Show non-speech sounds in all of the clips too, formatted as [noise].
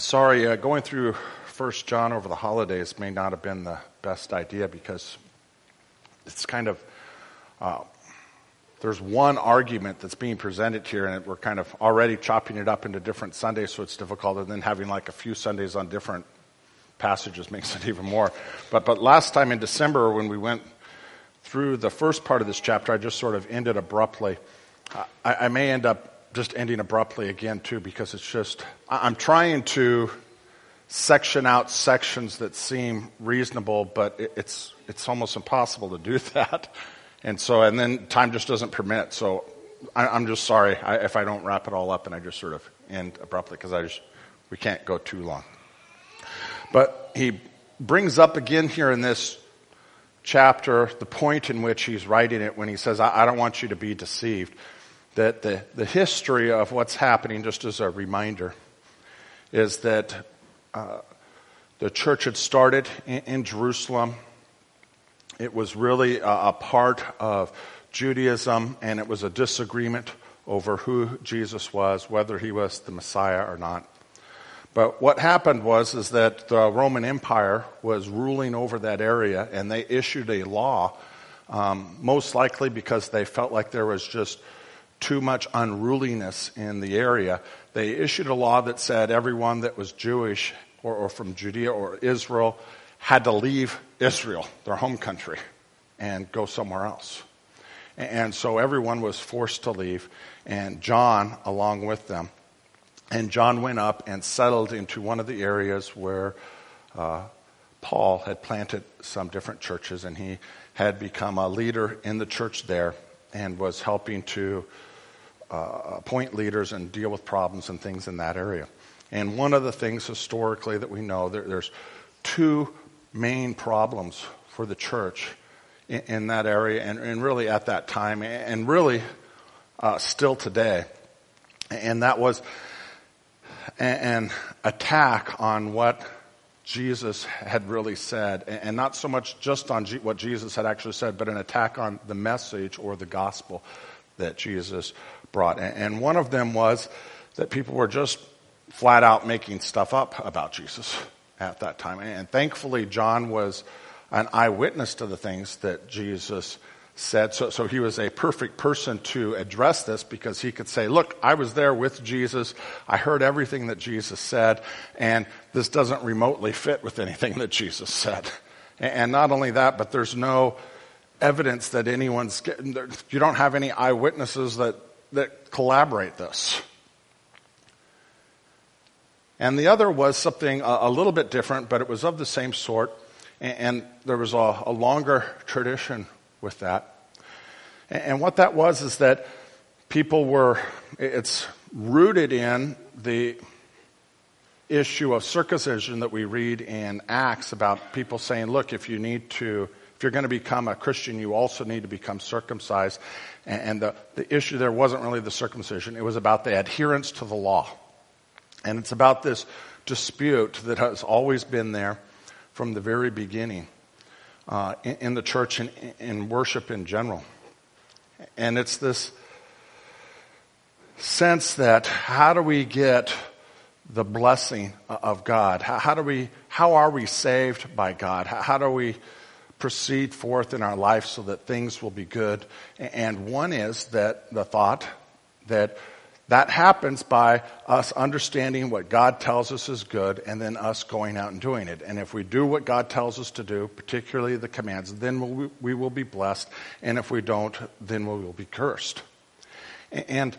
sorry, uh, going through First John over the holidays may not have been the best idea because it's kind of uh, there's one argument that's being presented here, and we're kind of already chopping it up into different Sundays, so it's difficult. And then having like a few Sundays on different passages makes it [laughs] even more. But but last time in December when we went through the first part of this chapter, I just sort of ended abruptly. I, I may end up just ending abruptly again too, because it's just I'm trying to section out sections that seem reasonable, but it's it's almost impossible to do [laughs] that. And so, and then time just doesn't permit. So I, am just sorry if I don't wrap it all up and I just sort of end abruptly because I just, we can't go too long. But he brings up again here in this chapter the point in which he's writing it when he says, I, I don't want you to be deceived. That the, the history of what's happening, just as a reminder, is that uh, the church had started in, in Jerusalem it was really a, a part of Judaism, and it was a disagreement over who Jesus was, whether he was the Messiah or not. But what happened was is that the Roman Empire was ruling over that area, and they issued a law, um, most likely because they felt like there was just too much unruliness in the area. They issued a law that said everyone that was Jewish or, or from Judea or Israel had to leave Israel, their home country, and go somewhere else. And so everyone was forced to leave, and John along with them. And John went up and settled into one of the areas where uh, Paul had planted some different churches, and he had become a leader in the church there and was helping to appoint leaders and deal with problems and things in that area. And one of the things historically that we know, there, there's two main problems for the church in, in that area and, and, really at that time and really uh, still today. And that was an attack on what Jesus had really said, and not so much just on what Jesus had actually said, but an attack on the message or the gospel that Jesus brought. And one of them was that people were just flat out making stuff up about Jesus [laughs] at that time. And thankfully, John was an eyewitness to the things that Jesus said. So, so he was a perfect person to address this because he could say, Look, I was there with Jesus. I heard everything that Jesus said, and this doesn't remotely fit with anything that Jesus said. And not only that, but there's no evidence that anyone's, you don't have any eyewitnesses that, that collaborate this. And the other was something a, a little bit different, but it was of the same sort. And, and there was a, a, longer tradition with that. And, and what that was is that people were, it's rooted in the issue of circumcision that we read in Acts about people saying, look, if you need to, if you're going to become a Christian, you also need to become circumcised. And, the, the issue there wasn't really the circumcision, it was about the adherence to the law. And it's about this dispute that has always been there from the very beginning uh, in, in, the church and in worship in general. And it's this sense that how do we get the blessing of God? How, how do we, how are we saved by God? How, how do we proceed forth in our life so that things will be good? And one is that the thought that that happens by us understanding what God tells us is good and then us going out and doing it. And if we do what God tells us to do, particularly the commands, then we will be blessed. And if we don't, then we will be cursed. And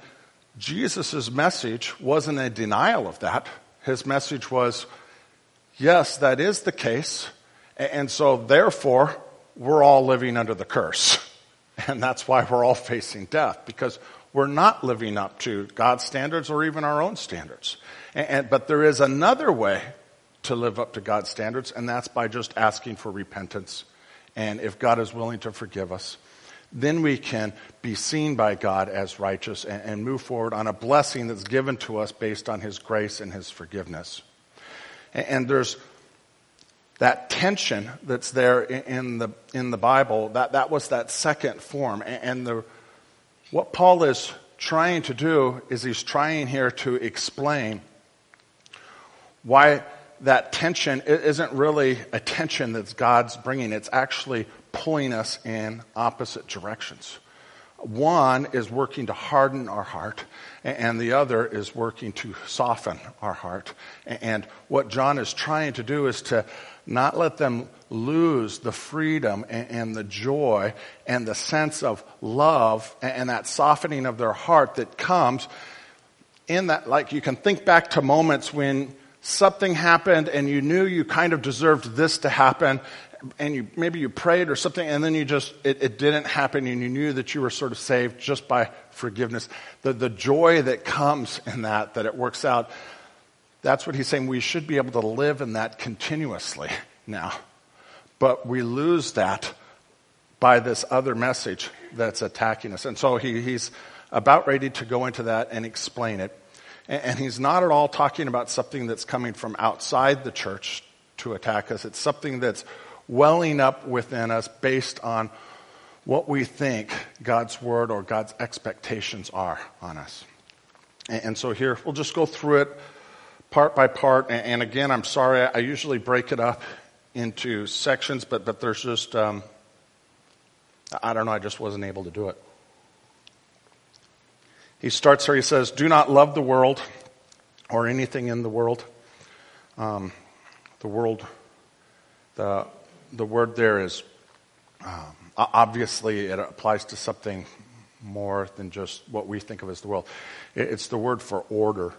Jesus' message wasn't a denial of that. His message was, yes, that is the case. And so therefore, we're all living under the curse. [laughs] And that's why we're all facing death because we're not living up to God's standards or even our own standards. And, and, but there is another way to live up to God's standards, and that's by just asking for repentance. And if God is willing to forgive us, then we can be seen by God as righteous and, and move forward on a blessing that's given to us based on His grace and His forgiveness. And, and there's that tension that's there in the, in the Bible, that, that was that second form. And the what Paul is trying to do is he's trying here to explain why that tension isn't really a tension that's God's bringing. It's actually pulling us in opposite directions. One is working to harden our heart, and the other is working to soften our heart. And what John is trying to do is to not let them lose the freedom and the joy and the sense of love and that softening of their heart that comes in that. Like you can think back to moments when something happened and you knew you kind of deserved this to happen and you maybe you prayed or something and then you just it, it, didn't happen and you knew that you were sort of saved just by forgiveness. The, the joy that comes in that that it works out that's what he's saying we should be able to live in that continuously now. But we lose that by this other message that's attacking us. And so he, he's about ready to go into that and explain it. And, and he's not at all talking about something that's coming from outside the church to attack us. It's something that's welling up within us based on what we think God's word or God's expectations are on us. And, so here, we'll just go through it part by part. And, and, again, I'm sorry, I usually break it up into sections, but, but there's just, um, I don't know, I just wasn't able to do it. He starts here, he says, Do not love the world or anything in the world. Um, the world, the the word there is um, obviously it applies to something more than just what we think of as the world. It's the word for order.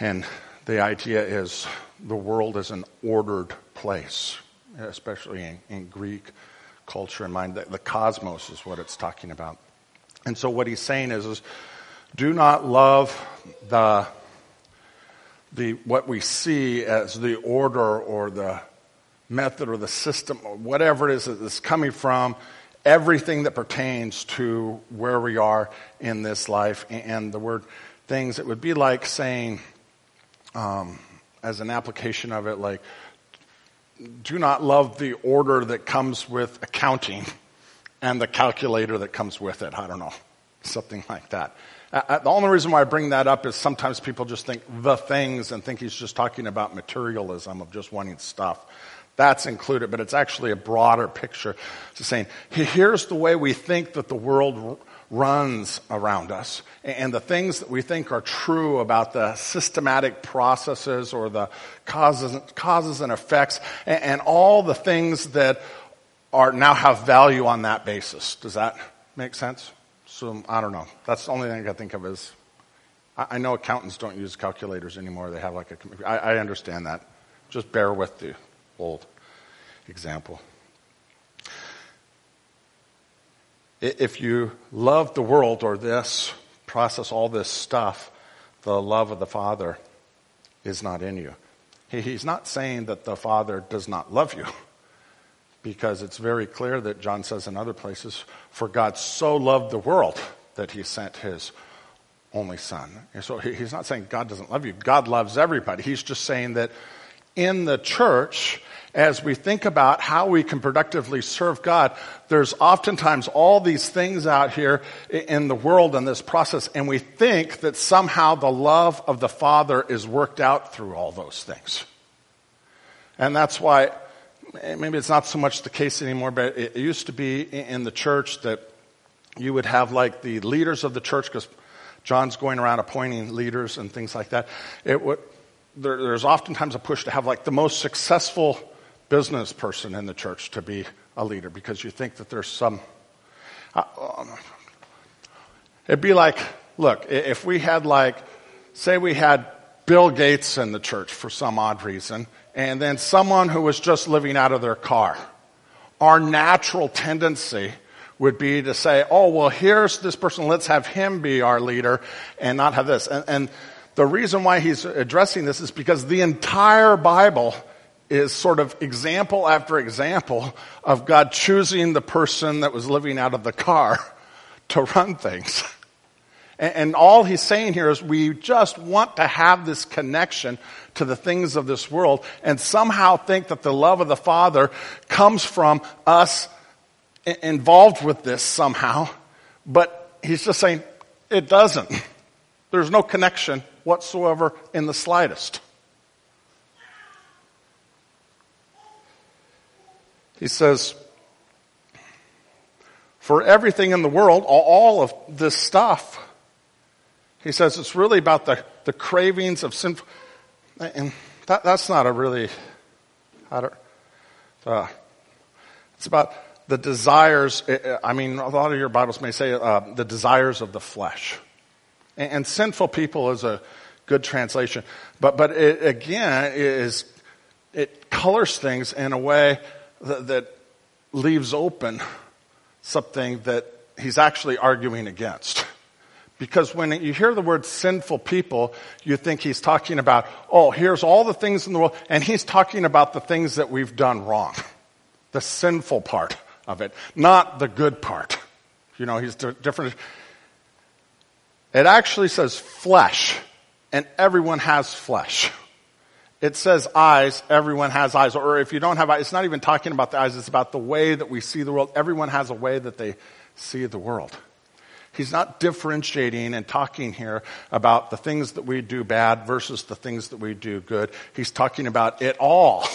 And the idea is the world is an ordered place, especially in, in Greek culture and mind. The, the, cosmos is what it's talking about. And so what he's saying is, is do not love the, the, what we see as the order or the method or the system or whatever it is that's coming from everything that pertains to where we are in this life. And the word things it would be like saying um, as an application of it like do not love the order that comes with accounting and the calculator that comes with it. I don't know something like that. Uh, the only reason why I bring that up is sometimes people just think the things and think he's just talking about materialism of just wanting stuff. That's included, but it's actually a broader picture. It's saying, here's the way we think that the world runs around us and the things that we think are true about the systematic processes or the causes, causes and effects and, and all the things that are now have value on that basis. Does that make sense? So I don't know. That's the only thing I can think of is I, I know accountants don't use calculators anymore. They have like a. I, I understand that. Just bear with the old example. If you love the world or this, process all this stuff, the love of the Father is not in you. He's not saying that the Father does not love you, because it's very clear that John says in other places, For God so loved the world that he sent his only Son. And so he's not saying God doesn't love you. God loves everybody. He's just saying that in the church, as we think about how we can productively serve God, there's oftentimes all these things out here in the world in this process, and we think that somehow the love of the Father is worked out through all those things. And that's why eh, maybe it's not so much the case anymore, but it used to be in the church that you would have like the leaders of the church, because John's going around appointing leaders and things like that. It would, there, there's oftentimes a push to have like the most successful business person in the church to be a leader because you think that there's some. Uh, um, it'd be like, look, if we had like, say we had Bill Gates in the church for some odd reason, and then someone who was just living out of their car, our natural tendency would be to say, oh, well, here's this person, let's have him be our leader and not have this. And, and the reason why he's addressing this is because the entire Bible is sort of example after example of God choosing the person that was living out of the car [laughs] to run things. And, all he's saying here is we just want to have this connection to the things of this world and somehow think that the love of the Father comes from us involved with this somehow. But he's just saying it doesn't. There's no connection whatsoever in the slightest. He says, for everything in the world, all of this stuff, he says it's really about the, the cravings of sin, And that, that's not a really, I don't, uh, it's about the desires. I mean, a lot of your Bibles may say uh, the desires of the flesh. And, and, sinful people is a good translation. But, but it, again, is, it colors things in a way that, that leaves open something that he's actually arguing against. Because when you hear the word sinful people, you think he's talking about, oh, here's all the things in the world, and he's talking about the things that we've done wrong. The sinful part of it, not the good part. You know, he's different. It actually says flesh, and everyone has flesh. It says eyes, everyone has eyes. Or if you don't have eyes, it's not even talking about the eyes, it's about the way that we see the world. Everyone has a way that they see the world. He's not differentiating and talking here about the things that we do bad versus the things that we do good. He's talking about it all.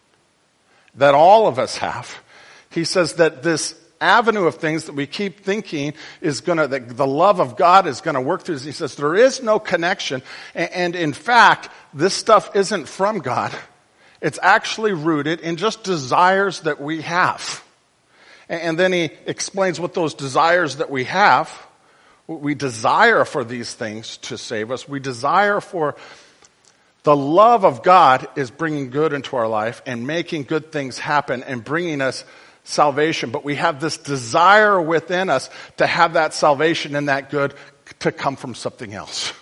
[laughs] that all of us have. He says that this avenue of things that we keep thinking is gonna, that the love of God is gonna work through. He says there is no connection. And, and in fact, this stuff isn't from God. It's actually rooted in just desires that we have. And then he explains what those desires that we have, we desire for these things to save us. We desire for the love of God is bringing good into our life and making good things happen and bringing us salvation. But we have this desire within us to have that salvation and that good to come from something else.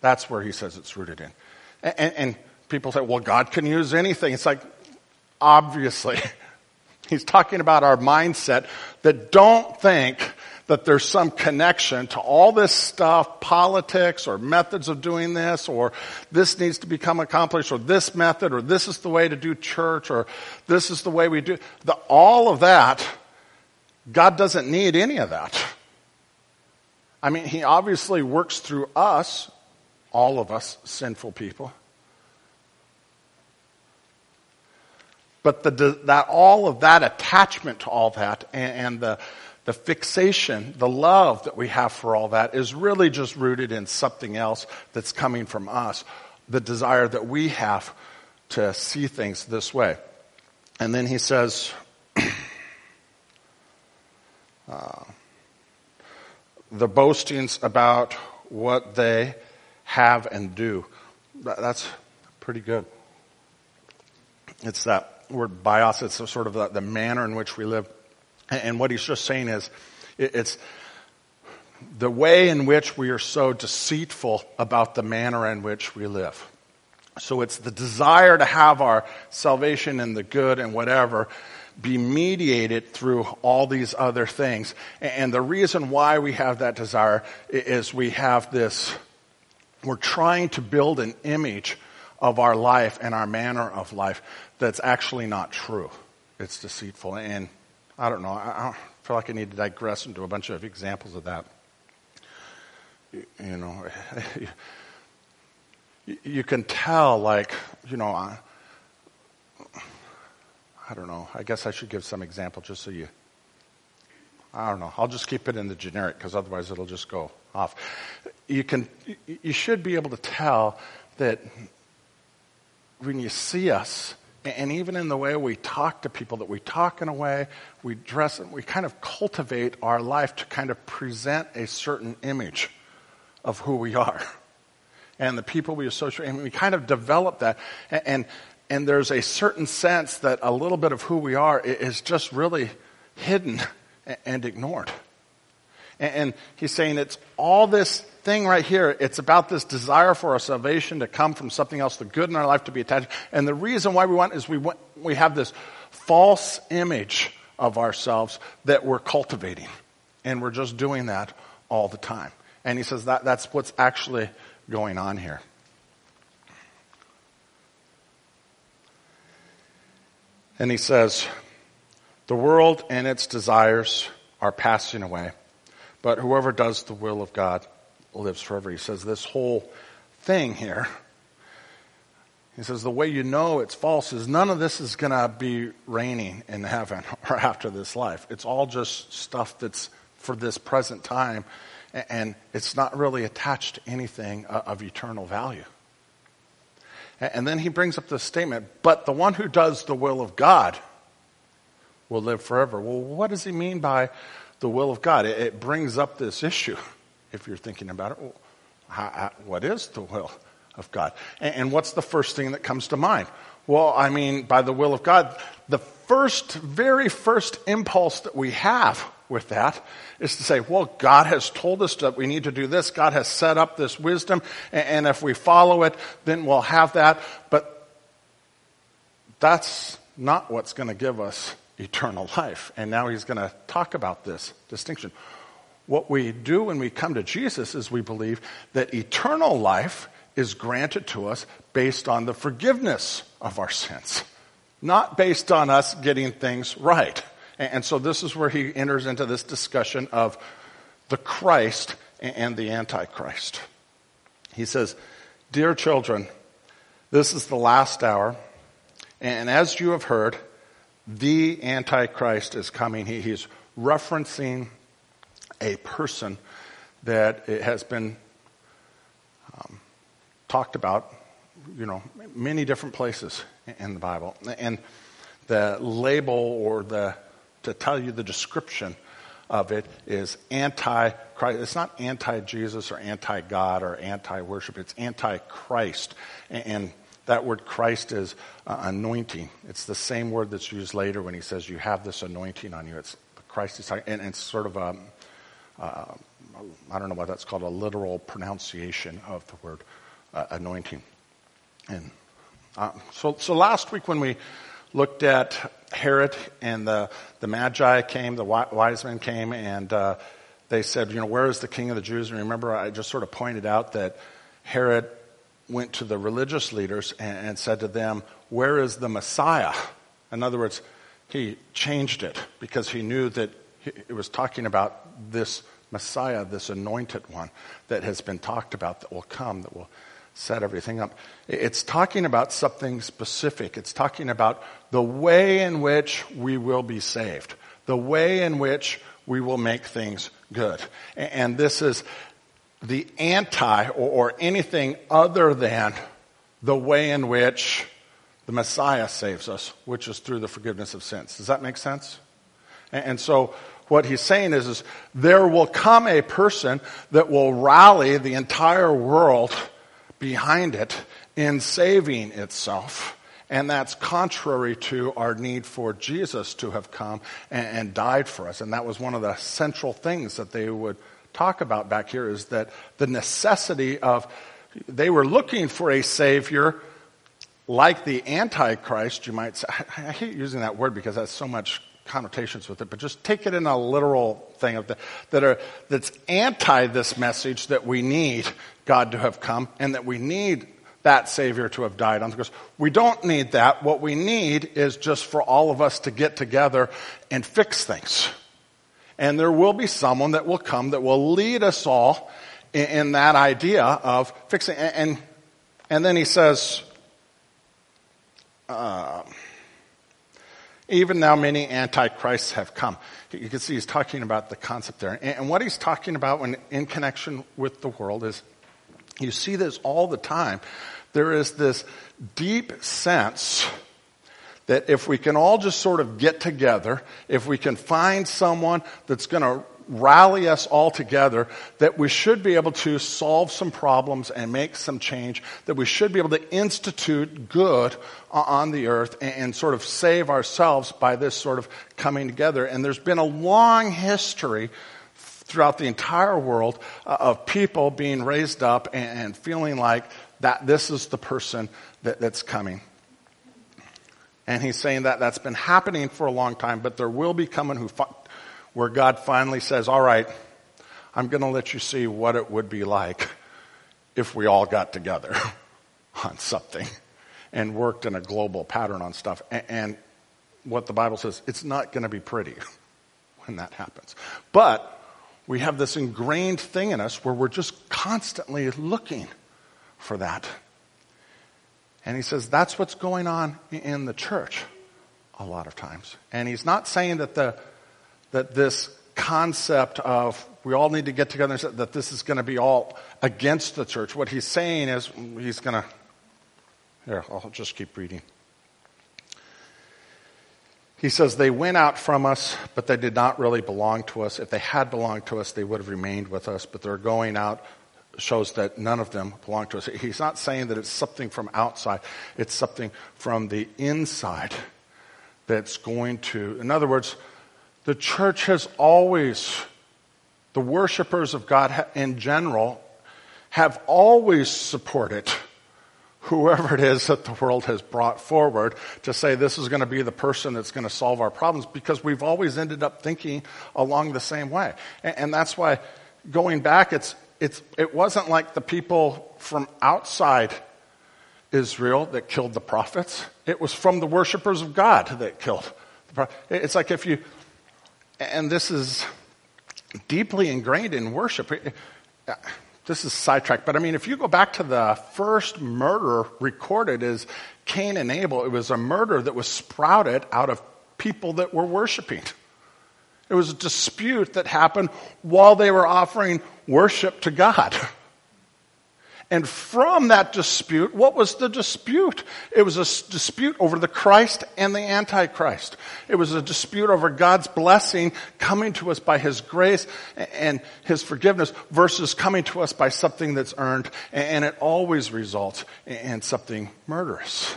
That's where he says it's rooted in. And, and people say, well, God can use anything. It's like, obviously. [laughs] He's talking about our mindset that don't think that there's some connection to all this stuff, politics or methods of doing this, or this needs to become accomplished, or this method, or this is the way to do church, or this is the way we do. The, all of that, God doesn't need any of that. I mean, He obviously works through us, all of us sinful people. But the, that all of that attachment to all that and, and the, the fixation, the love that we have for all that is really just rooted in something else that's coming from us. The desire that we have to see things this way. And then he says, [clears throat] uh, the boastings about what they have and do. That's pretty good. It's that word bios, it's sort of the, the manner in which we live. And what he's just saying is, it's the way in which we are so deceitful about the manner in which we live. So it's the desire to have our salvation and the good and whatever be mediated through all these other things. And the reason why we have that desire is we have this, we're trying to build an image of our life and our manner of life that's actually not true. It's deceitful. And I don't know, I, feel like I need to digress into a bunch of examples of that. You, you know, [laughs] you, you, can tell, like, you know, I, I don't know. I guess I should give some example just so you. I don't know. I'll just keep it in the generic because otherwise it'll just go off. You can, you should be able to tell that when you see us, and even in the way we talk to people, that we talk in a way, we dress, and we kind of cultivate our life to kind of present a certain image of who we are. [laughs] And the people we associate, and we kind of develop that. And, and, and there's a certain sense that a little bit of who we are is just really hidden [laughs] and ignored. And he's saying it's all this thing right here. It's about this desire for our salvation to come from something else, the good in our life to be attached. And the reason why we want is we want, we have this false image of ourselves that we're cultivating. And we're just doing that all the time. And he says that that's what's actually going on here. And he says, the world and its desires are passing away but whoever does the will of God lives forever. He says this whole thing here, He says the way you know it's false is none of this is going to be reigning in heaven [laughs] or after this life. It's all just stuff that's for this present time, and it's not really attached to anything uh, of eternal value. And then he brings up this statement, but the one who does the will of God will live forever. Well, what does he mean by the will of God? It, brings up this issue, if you're thinking about it. How, how, what is the will of God. And, and what's the first thing that comes to mind? Well, I mean, by the will of God, the first, very first impulse that we have with that is to say, well, God has told us that we need to do this. God has set up this wisdom, and if we follow it, then we'll have that. But that's not what's going to give us eternal life. And now he's going to talk about this distinction. What we do when we come to Jesus is we believe that eternal life is granted to us based on the forgiveness of our sins, not based on us getting things right. And so this is where he enters into this discussion of the Christ and the Antichrist. He says, Dear children, this is the last hour, and as you have heard, the Antichrist is coming. He, he's referencing a person that has been um, talked about, you know, many different places in the Bible. And the label or the, to tell you the description of it is anti-Christ. It's not anti-Jesus or anti-God or anti-worship. It's anti-Christ. And that word Christos uh, anointing. It's the same word that's used later when he says you have this anointing on you. It's Christ is and it's sort of a, uh, I don't know what that's called, a literal pronunciation of the word uh, anointing. And uh, so, so last week when we looked at Herod and the, the Magi came, the wise men came, and uh, they said, you know, where is the king of the Jews? And remember, I just sort of pointed out that Herod went to the religious leaders and, and said to them, where is the Messiah? In other words, he changed it because he knew that it was talking about this Messiah, this anointed one that has been talked about that will come, that will set everything up. It's talking about something specific. It's talking about the way in which we will be saved, the way in which we will make things good. And this is the anti or, anything other than the way in which the Messiah saves us, which is through the forgiveness of sins. Does that make sense? And so what he's saying is, is there will come a person that will rally the entire world behind it in saving itself. And that's contrary to our need for Jesus to have come and, and, died for us. And that was one of the central things that they would talk about back here is that the necessity of, they were looking for a Savior like the Antichrist, you might say. I, hate using that word because that's so much connotations with it, but just take it in a literal thing of the, that are, that's anti this message that we need God to have come and that we need that Savior to have died on the cross. We don't need that. What we need is just for all of us to get together and fix things. And there will be someone that will come that will lead us all in, in that idea of fixing. And, and, and then he says, uh, even now, many antichrists have come. You can see he's talking about the concept there. And what he's talking about when in connection with the world is you see this all the time. There is this deep sense that if we can all just sort of get together, if we can find someone that's going to rally us all together that we should be able to solve some problems and make some change, that we should be able to institute good on the earth and, sort of save ourselves by this sort of coming together. And there's been a long history throughout the entire world uh, of people being raised up and, feeling like that this is the person that, that's coming. And he's saying that that's been happening for a long time, but there will be coming who where God finally says, All right, I'm going to let you see what it would be like if we all got together [laughs] on something and worked in a global pattern on stuff. And what the Bible says, it's not going to be pretty [laughs] when that happens. But we have this ingrained thing in us where we're just constantly looking for that. And he says that's what's going on in the church a lot of times. And he's not saying that the that this concept of we all need to get together and say that this is going to be all against the church. What he's saying is he's going to here, I'll just keep reading. He says, They went out from us, but they did not really belong to us. If they had belonged to us, they would have remained with us, but they're going out shows that none of them belong to us. He's not saying that it's something from outside, it's something from the inside that's going to, in other words, the church has always, the worshipers of God in general, have always supported whoever it is that the world has brought forward to say this is going to be the person that's going to solve our problems because we've always ended up thinking along the same way. And, and that's why going back, it's, it's, it wasn't like the people from outside Israel that killed the prophets. It was from the worshipers of God that killed the prophets. It's like if you, and this is deeply ingrained in worship uh, this is sidetracked, but I mean, if you go back to the first murder recorded as Cain and Abel, it was a murder that was sprouted out of people that were worshiping. It was a dispute that happened while they were offering worship to God. And from that dispute, what was the dispute? It was a dispute over the Christ and the Antichrist. It was a dispute over God's blessing coming to us by His grace and His forgiveness versus coming to us by something that's earned. And it always results in something murderous.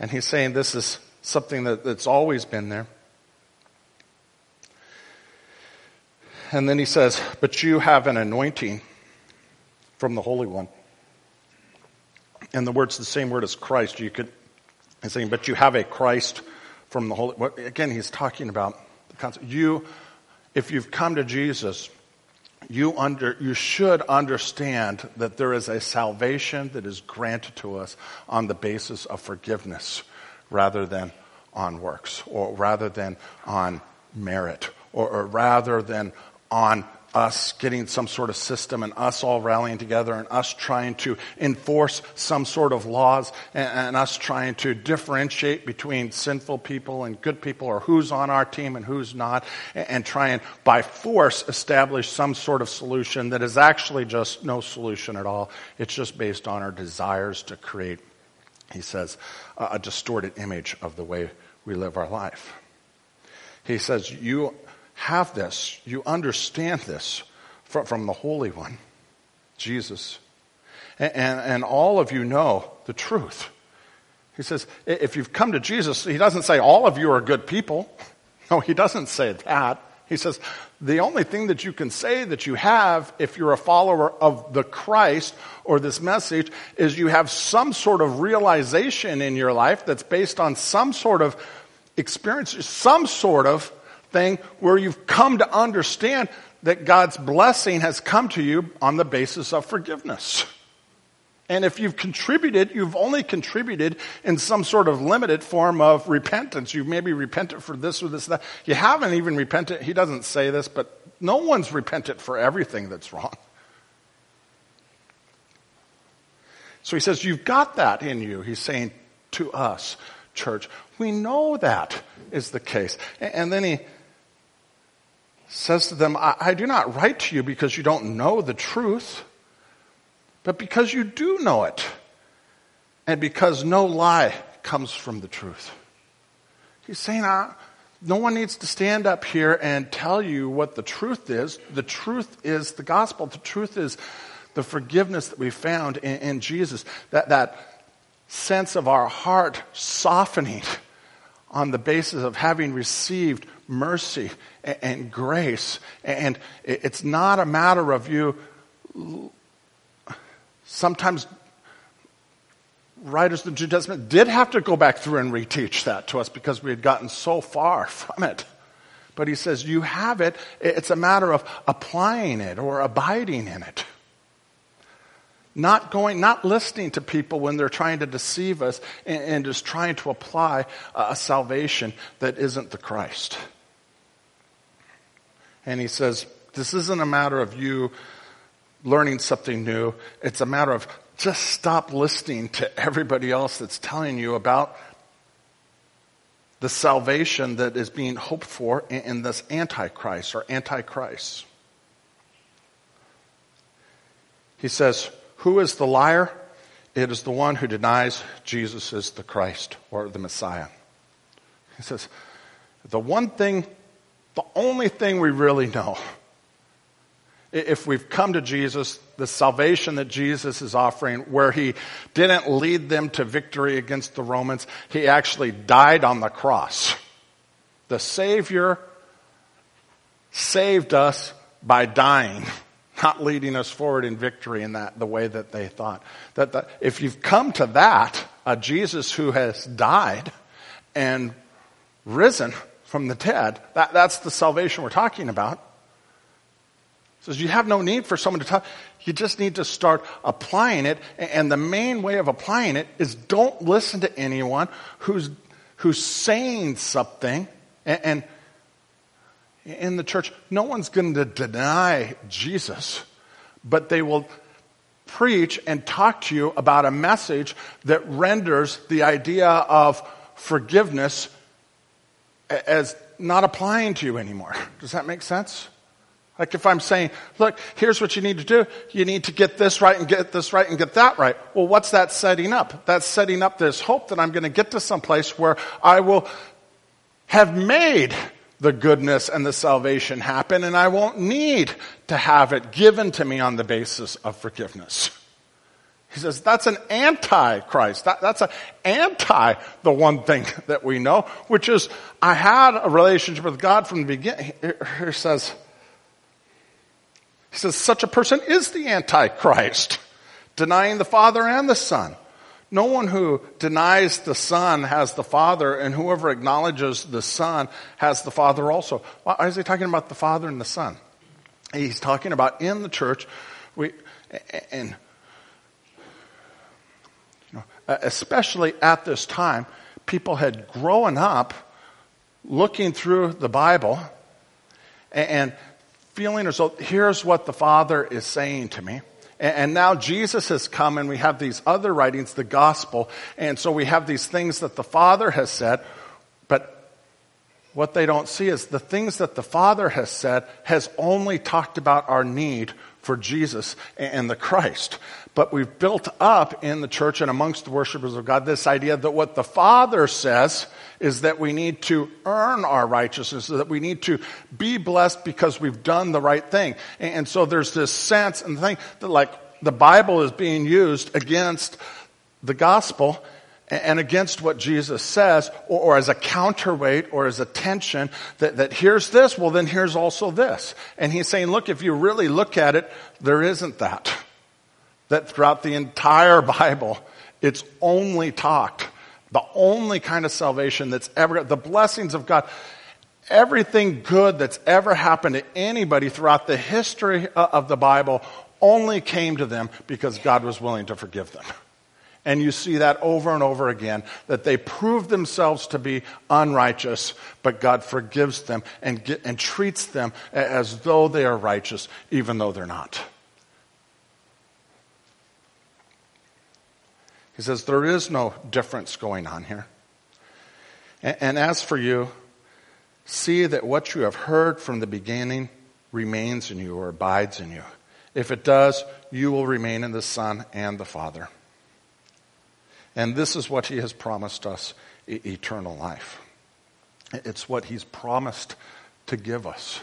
And He's saying this is something that, that's always been there. And then he says, But you have an anointing from the Holy One. And the word's the same word as Christ. You could, he's saying, but you have a Christ from the Holy. What, again, he's talking about the concept. You, if you've come to Jesus, you under, you should understand that there is a salvation that is granted to us on the basis of forgiveness rather than on works or rather than on merit or, or rather than on us getting some sort of system and us all rallying together and us trying to enforce some sort of laws and, and, us trying to differentiate between sinful people and good people or who's on our team and who's not and, and try and by force establish some sort of solution that is actually just no solution at all. It's just based on our desires to create, he says, a distorted image of the way we live our life. He says, you have this, you understand this from, from the Holy One, Jesus. And, and, and all of you know the truth. He says, if you've come to Jesus, he doesn't say all of you are good people. [laughs] No, he doesn't say that. He says, the only thing that you can say that you have if you're a follower of the Christ or this message is you have some sort of realization in your life that's based on some sort of experience, some sort of thing where you've come to understand that God's blessing has come to you on the basis of forgiveness. [laughs] And if you've contributed, you've only contributed in some sort of limited form of repentance. You've maybe repented for this or this, that. You haven't even repented. He doesn't say this, but no one's repented for everything that's wrong. So he says, You've got that in you. He's saying to us, church, we know that is the case. And then he says to them, I, I do not write to you because you don't know the truth, but because you do know it, and because no lie comes from the truth. He's saying, uh, no one needs to stand up here and tell you what the truth is. The truth is the gospel. The truth is the forgiveness that we found in, in Jesus. That, that sense of our heart softening on the basis of having received mercy and grace. And it's not a matter of you. Sometimes writers of the New Testament did have to go back through and reteach that to us because we had gotten so far [laughs] from it. But he says, You have it. It's a matter of applying it or abiding in it. Not going, not listening to people when they're trying to deceive us and, and just trying to apply a salvation that isn't the Christ. And he says, This isn't a matter of you learning something new. It's a matter of just stop listening to everybody else that's telling you about the salvation that is being hoped for in this Antichrist or Antichrist. He says, Who is the liar? It is the one who denies Jesus is the Christ or the Messiah. He says, The one thing, the only thing we really know if we've come to Jesus, the salvation that Jesus is offering, where he didn't lead them to victory against the Romans, he actually died on the cross. The Savior saved us by dying, not leading us forward in victory in that the way that they thought. That the, if you've come to that, a Jesus who has died and risen from the dead, that, that's the salvation we're talking about says you have no need for someone to talk. You just need to start applying it. And the main way of applying it is don't listen to anyone who's, who's saying something. And, and in the church, no one's going to deny Jesus, but they will preach and talk to you about a message that renders the idea of forgiveness as not applying to you anymore. Does that make sense? Like if I'm saying, look, here's what you need to do. You need to get this right and get this right and get that right. Well, what's that setting up? That's setting up this hope that I'm going to get to some place where I will have made the goodness and the salvation happen and I won't need to have it given to me on the basis of forgiveness. He says that's an anti-Christ. That, that's an anti the one thing [laughs] that we know, which is I had a relationship with God from the beginning. He says, he says such a person is the Antichrist, denying the Father and the Son. No one who denies the Son has the Father, and whoever acknowledges the Son has the Father also. Why is he talking about the Father and the Son? He's talking about in the church, we, and you know, especially at this time, people had grown up looking through the Bible and feeling as though here's what the Father is saying to me. And now Jesus has come and we have these other writings, the gospel. And so we have these things that the Father has said. But what they don't see is the things that the Father has said has only talked about our need for Jesus and the Christ. But we've built up in the church and amongst the worshipers of God this idea that what the Father says is that we need to earn our righteousness, that we need to be blessed because we've done the right thing. And so there's this sense and thing that like the Bible is being used against the gospel and against what Jesus says, or, as a counterweight or as a tension that, that here's this, well then here's also this. And he's saying, look, if you really look at it, there isn't that. That throughout the entire [laughs] Bible, it's only talked the only kind of salvation that's ever, the blessings of God, everything good that's ever happened to anybody throughout the history uh, of the Bible only came to them because God was willing to forgive them. And you see that over and over again, that they prove themselves to be unrighteous, but God forgives them and, get, and treats them as though they are righteous, even though they're not. He says, There is no difference going on here. And, and as for you, see that what you have heard from the beginning remains in you or abides in you. If it does, you will remain in the Son and the Father. And this is what He has promised us e- eternal life. It's what He's promised to give us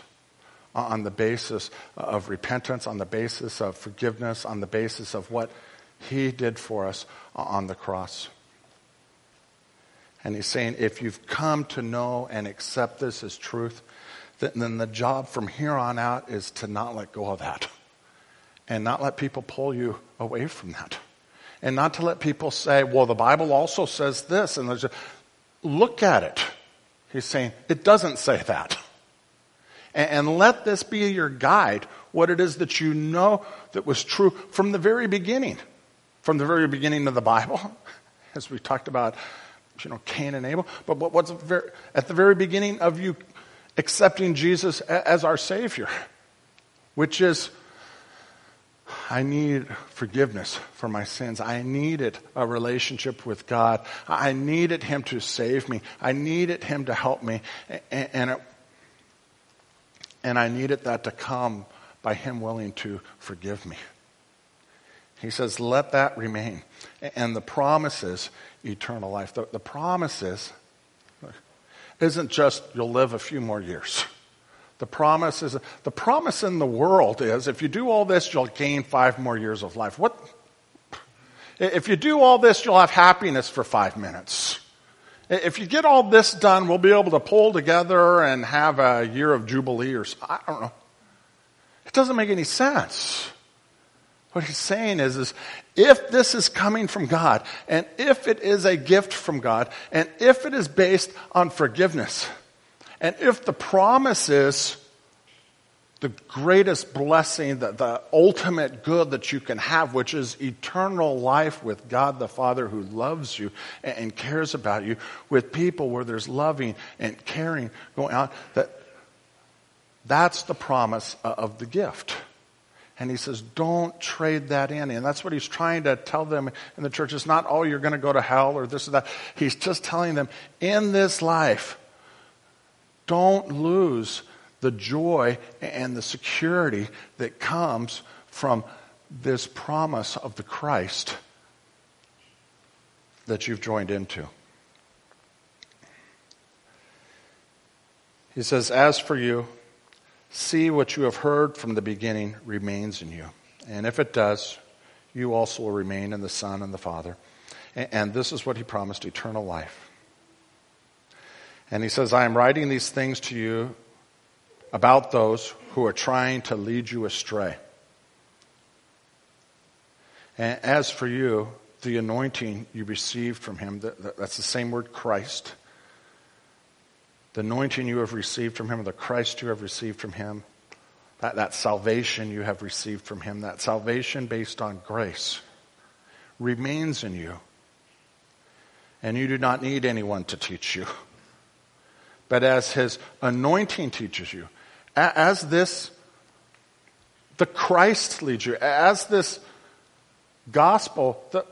on the basis of repentance, on the basis of forgiveness, on the basis of what he did for us on the cross. And he's saying, if you've come to know and accept this as truth, then the job from here on out is to not let go of that. And not let people pull you away from that. And not to let people say, well, the Bible also says this. And a, look at it. He's saying, it doesn't say that. And, and let this be your guide, what it is that you know that was true from the very beginning from the very beginning of the Bible, [laughs] as we talked about, you know, Cain and Abel. But what's at the very beginning of you accepting Jesus as our Savior, which is I need forgiveness for my sins. I needed a relationship with God. I needed Him to save me. I needed Him to help me. And, and, it, and I needed that to come by Him willing to forgive me. He says, let that remain. And the promise is eternal life. The, the is, isn't just you'll live a few more years. The promise is the promise in the world is if you do all this, you'll gain five more years of life. What? If you do all this, you'll have happiness for five minutes. If you get all this done, we'll be able to pull together and have a year of jubilee or I don't know. It doesn't make any sense. What he's saying is, is if this is coming from God, and if it is a gift from God, and if it is based on forgiveness, and if the promise is the greatest blessing, the, the ultimate good that you can have, which is eternal life with God the Father who loves you and, and cares about you, with people where there's loving and caring going on, that that's the promise of the gift. And he says, don't trade that in. And that's what he's trying to tell them in the church. It's not, oh, you're going to go to hell or this or that. He's just telling them, in this life, don't lose the joy and the security that comes from this promise of the Christ that you've joined into. He says, As for you, see what you have heard from the beginning remains in you. And if it does, you also will remain in the Son and the Father. And this is what he promised eternal life. And he says, I am writing these things to you about those who are trying to lead you astray. And as for you, the anointing you received from him, that's the same word, Christ. The anointing you have received from him, the Christ you have received from him, that, that salvation you have received from him, that salvation based on grace, remains in you. And you do not need anyone to teach you but as his anointing teaches you, as this, the Christ leads you, as this gospel, the,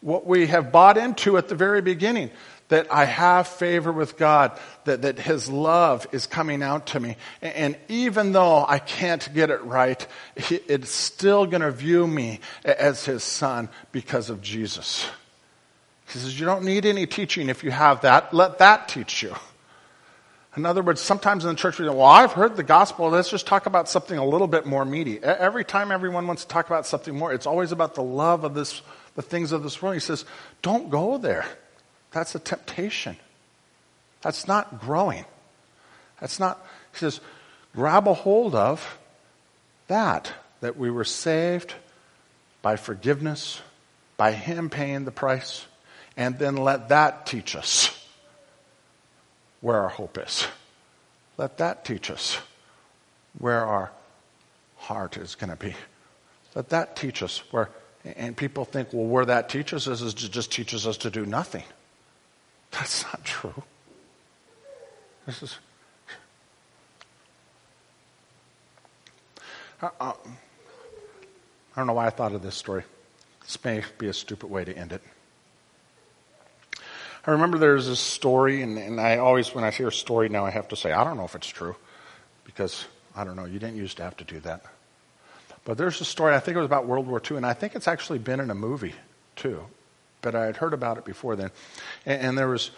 what we have bought into at the very beginning, that I have favor with God, that, that His love is coming out to me. And even though I can't get it right, it's still going to view me as His son because of Jesus. He says, You don't need any teaching if you have that. Let that teach you. In other words, sometimes in the church we say, Well, I've heard the gospel. Let's just talk about something a little bit more meaty. Every time everyone wants to talk about something more, it's always about the love of this, the things of this world. He says, Don't go there. That's a temptation. That's not growing. That's not, he says, grab a hold of that, that we were saved by forgiveness, by Him paying the price and then let that teach us where our hope is. Let that teach us where our heart is going to be. Let that teach us where, and people think, well, where that teaches us is just teaches us to do nothing. That's not true. This is. Uh, uh, I don't know why I thought of this story. This may be a stupid way to end it. I remember there's this story, and, and I always, when I hear a story now, I have to say, I don't know if it's true, because I don't know, you didn't used to have to do that. But there's a story, I think it was about World War II, and I think it's actually been in a movie, too. But I had heard about it before then. And, and there was,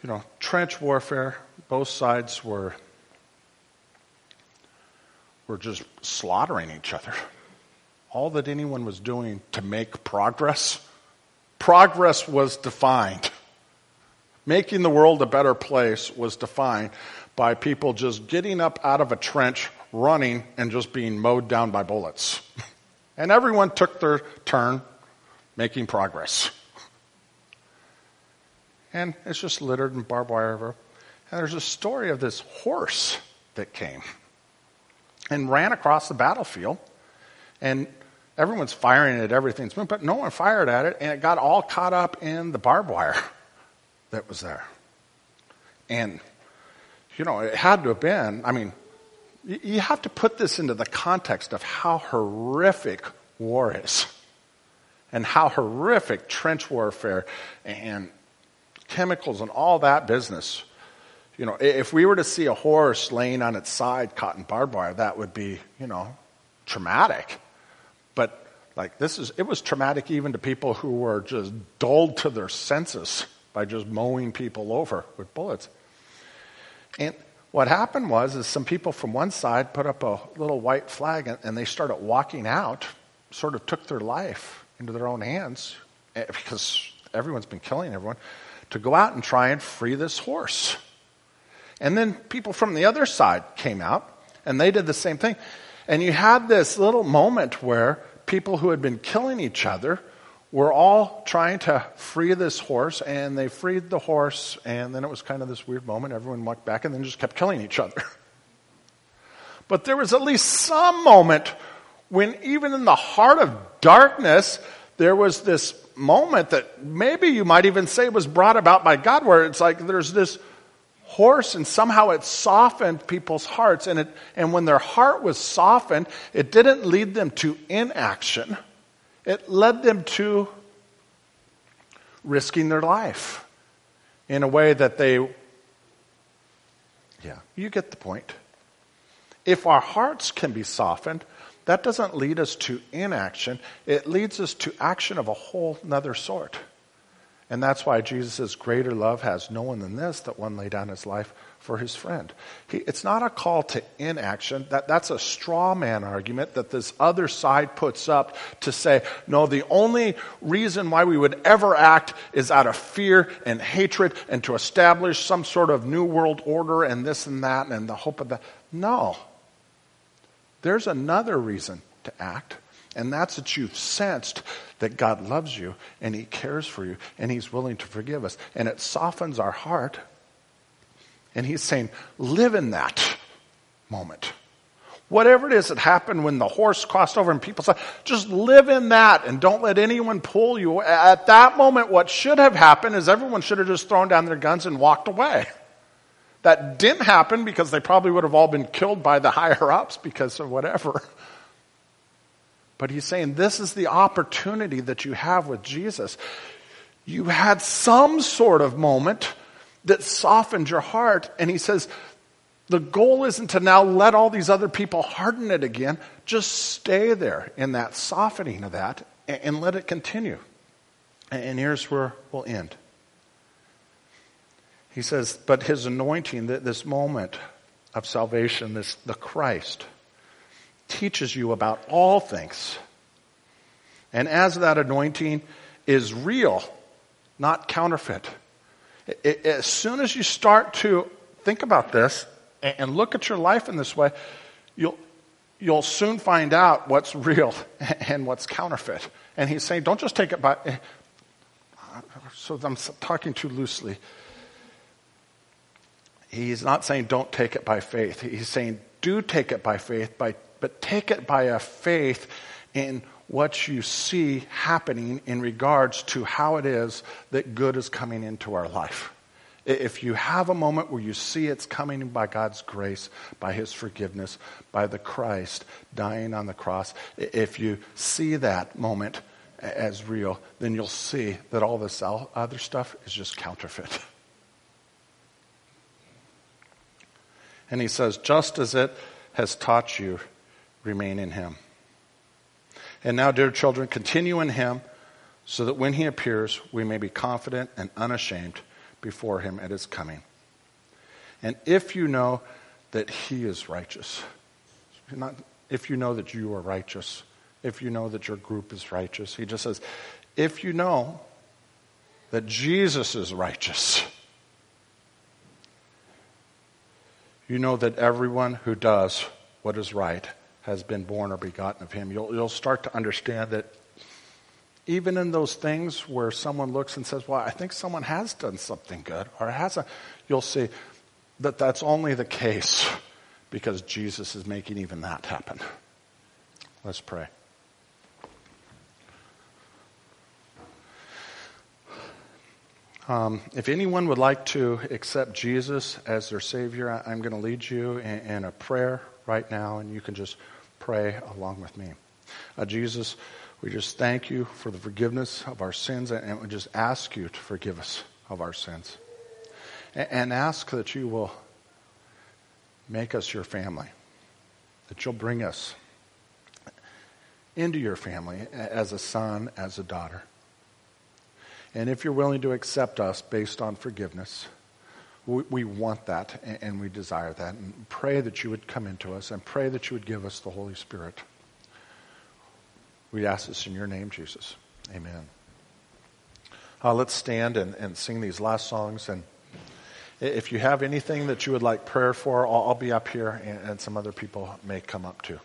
you know, trench warfare. Both sides were, were just slaughtering each other. All that anyone was doing to make progress progress was defined. Making the world a better place was defined by people just getting up out of a trench, running, and just being mowed down by bullets. [laughs] And everyone took their turn making progress. And it's just littered in barbed wire. And there's a story of this horse that came and ran across the battlefield and Everyone's firing at everything, but no one fired at it, and it got all caught up in the barbed wire that was there. And, you know, it had to have been, I mean, you have to put this into the context of how horrific war is and how horrific trench warfare and chemicals and all that business. You know, if we were to see a horse laying on its side caught in barbed wire, that would be, you know, traumatic. But like this is, it was traumatic even to people who were just dulled to their senses by just mowing people over with bullets. And what happened was is some people from one side put up a little white flag and, and they started walking out, sort of took their life into their own hands eh, because everyone's been killing everyone to go out and try and free this horse. And then people from the other side came out and they did the same thing. And you had this little moment where people who had been killing each other were all trying to free this horse, and they freed the horse, and then it was kind of this weird moment. Everyone walked back and then just kept killing each other. [laughs] But there was at least some moment when, even in the heart of darkness, there was this moment that maybe you might even say was brought about by God, where it's like there's this horse and somehow it softened people's hearts. And, it, and when their heart was softened, it didn't lead them to inaction, it led them to risking their life in a way that they, yeah, you get the point. If our hearts can be softened, that doesn't lead us to inaction. It leads us to action of a whole nother sort. And that's why Jesus Greater love has no one than this, that one lay down his life for his friend. He, it's not a call to inaction. That, that's a straw man argument that this other side puts up to say, no, the only reason why we would ever act is out of fear and hatred and to establish some sort of new world order and this and that and the hope of that. No. There's another reason to act. And that's that you've sensed that God loves you and He cares for you and He's willing to forgive us. And it softens our heart. And He's saying, live in that moment. Whatever it is that happened when the horse crossed over and people said, just live in that and don't let anyone pull you. At that moment, what should have happened is everyone should have just thrown down their guns and walked away. [laughs] That didn't happen because they probably would have all been killed by the higher ups because of whatever. But he's saying this is the opportunity that you have with Jesus. You had some sort of moment that softened your heart, and he says, the goal isn't to now let all these other people harden it again. Just stay there in that softening of that and, let it continue. And here's where we'll end. He says, but his anointing, this moment of salvation, this the Christ, teaches you about all things. And as that anointing is real, not counterfeit, it, as soon as you start to think about this and, and look at your life in this way, you'll, you'll soon find out what's real [laughs] and what's counterfeit. And he's saying, don't just take it by. [laughs] So I'm talking too loosely. He's not saying don't take it by faith. He's saying do take it by faith by but take it by a faith in what you see happening in regards to how it is that good is coming into our life. If you have a moment where you see it's coming by God's grace, by His forgiveness, by the Christ dying on the cross, if you see that moment as real, then you'll see that all this other stuff is just counterfeit. [laughs] And he says, just as it has taught you, remain in him. And now, dear children, continue in him so that when he appears, we may be confident and unashamed before him at his coming. And if you know that he is righteous, not if you know that you are righteous, if you know that your group is righteous, he just says, if you know that Jesus is righteous, you know that everyone who does what is right has been born or begotten of him. You'll, you'll start to understand that even in those things where someone looks and says, Well, I think someone has done something good, or hasn't, you'll see that that's only the case because Jesus is making even that happen. Let's pray. Um, if anyone would like to accept Jesus as their Savior, I, I'm going to lead you in, in, a prayer right now, and you can just pray along with me. Uh, Jesus, we just thank you for the forgiveness of our sins, and, and we just ask you to forgive us of our sins. And, and ask that you will make us your family, that you'll bring us into your family as a son, as a daughter. And if you're willing to accept us based on forgiveness, we, we, want that and we desire that. And pray that you would come into us and pray that you would give us the Holy Spirit. We ask this in your name, Jesus. Amen. Uh, let's stand and, and sing these last songs. And if you have anything that you would like prayer for, I'll, I'll be up here and, and some other people may come up too.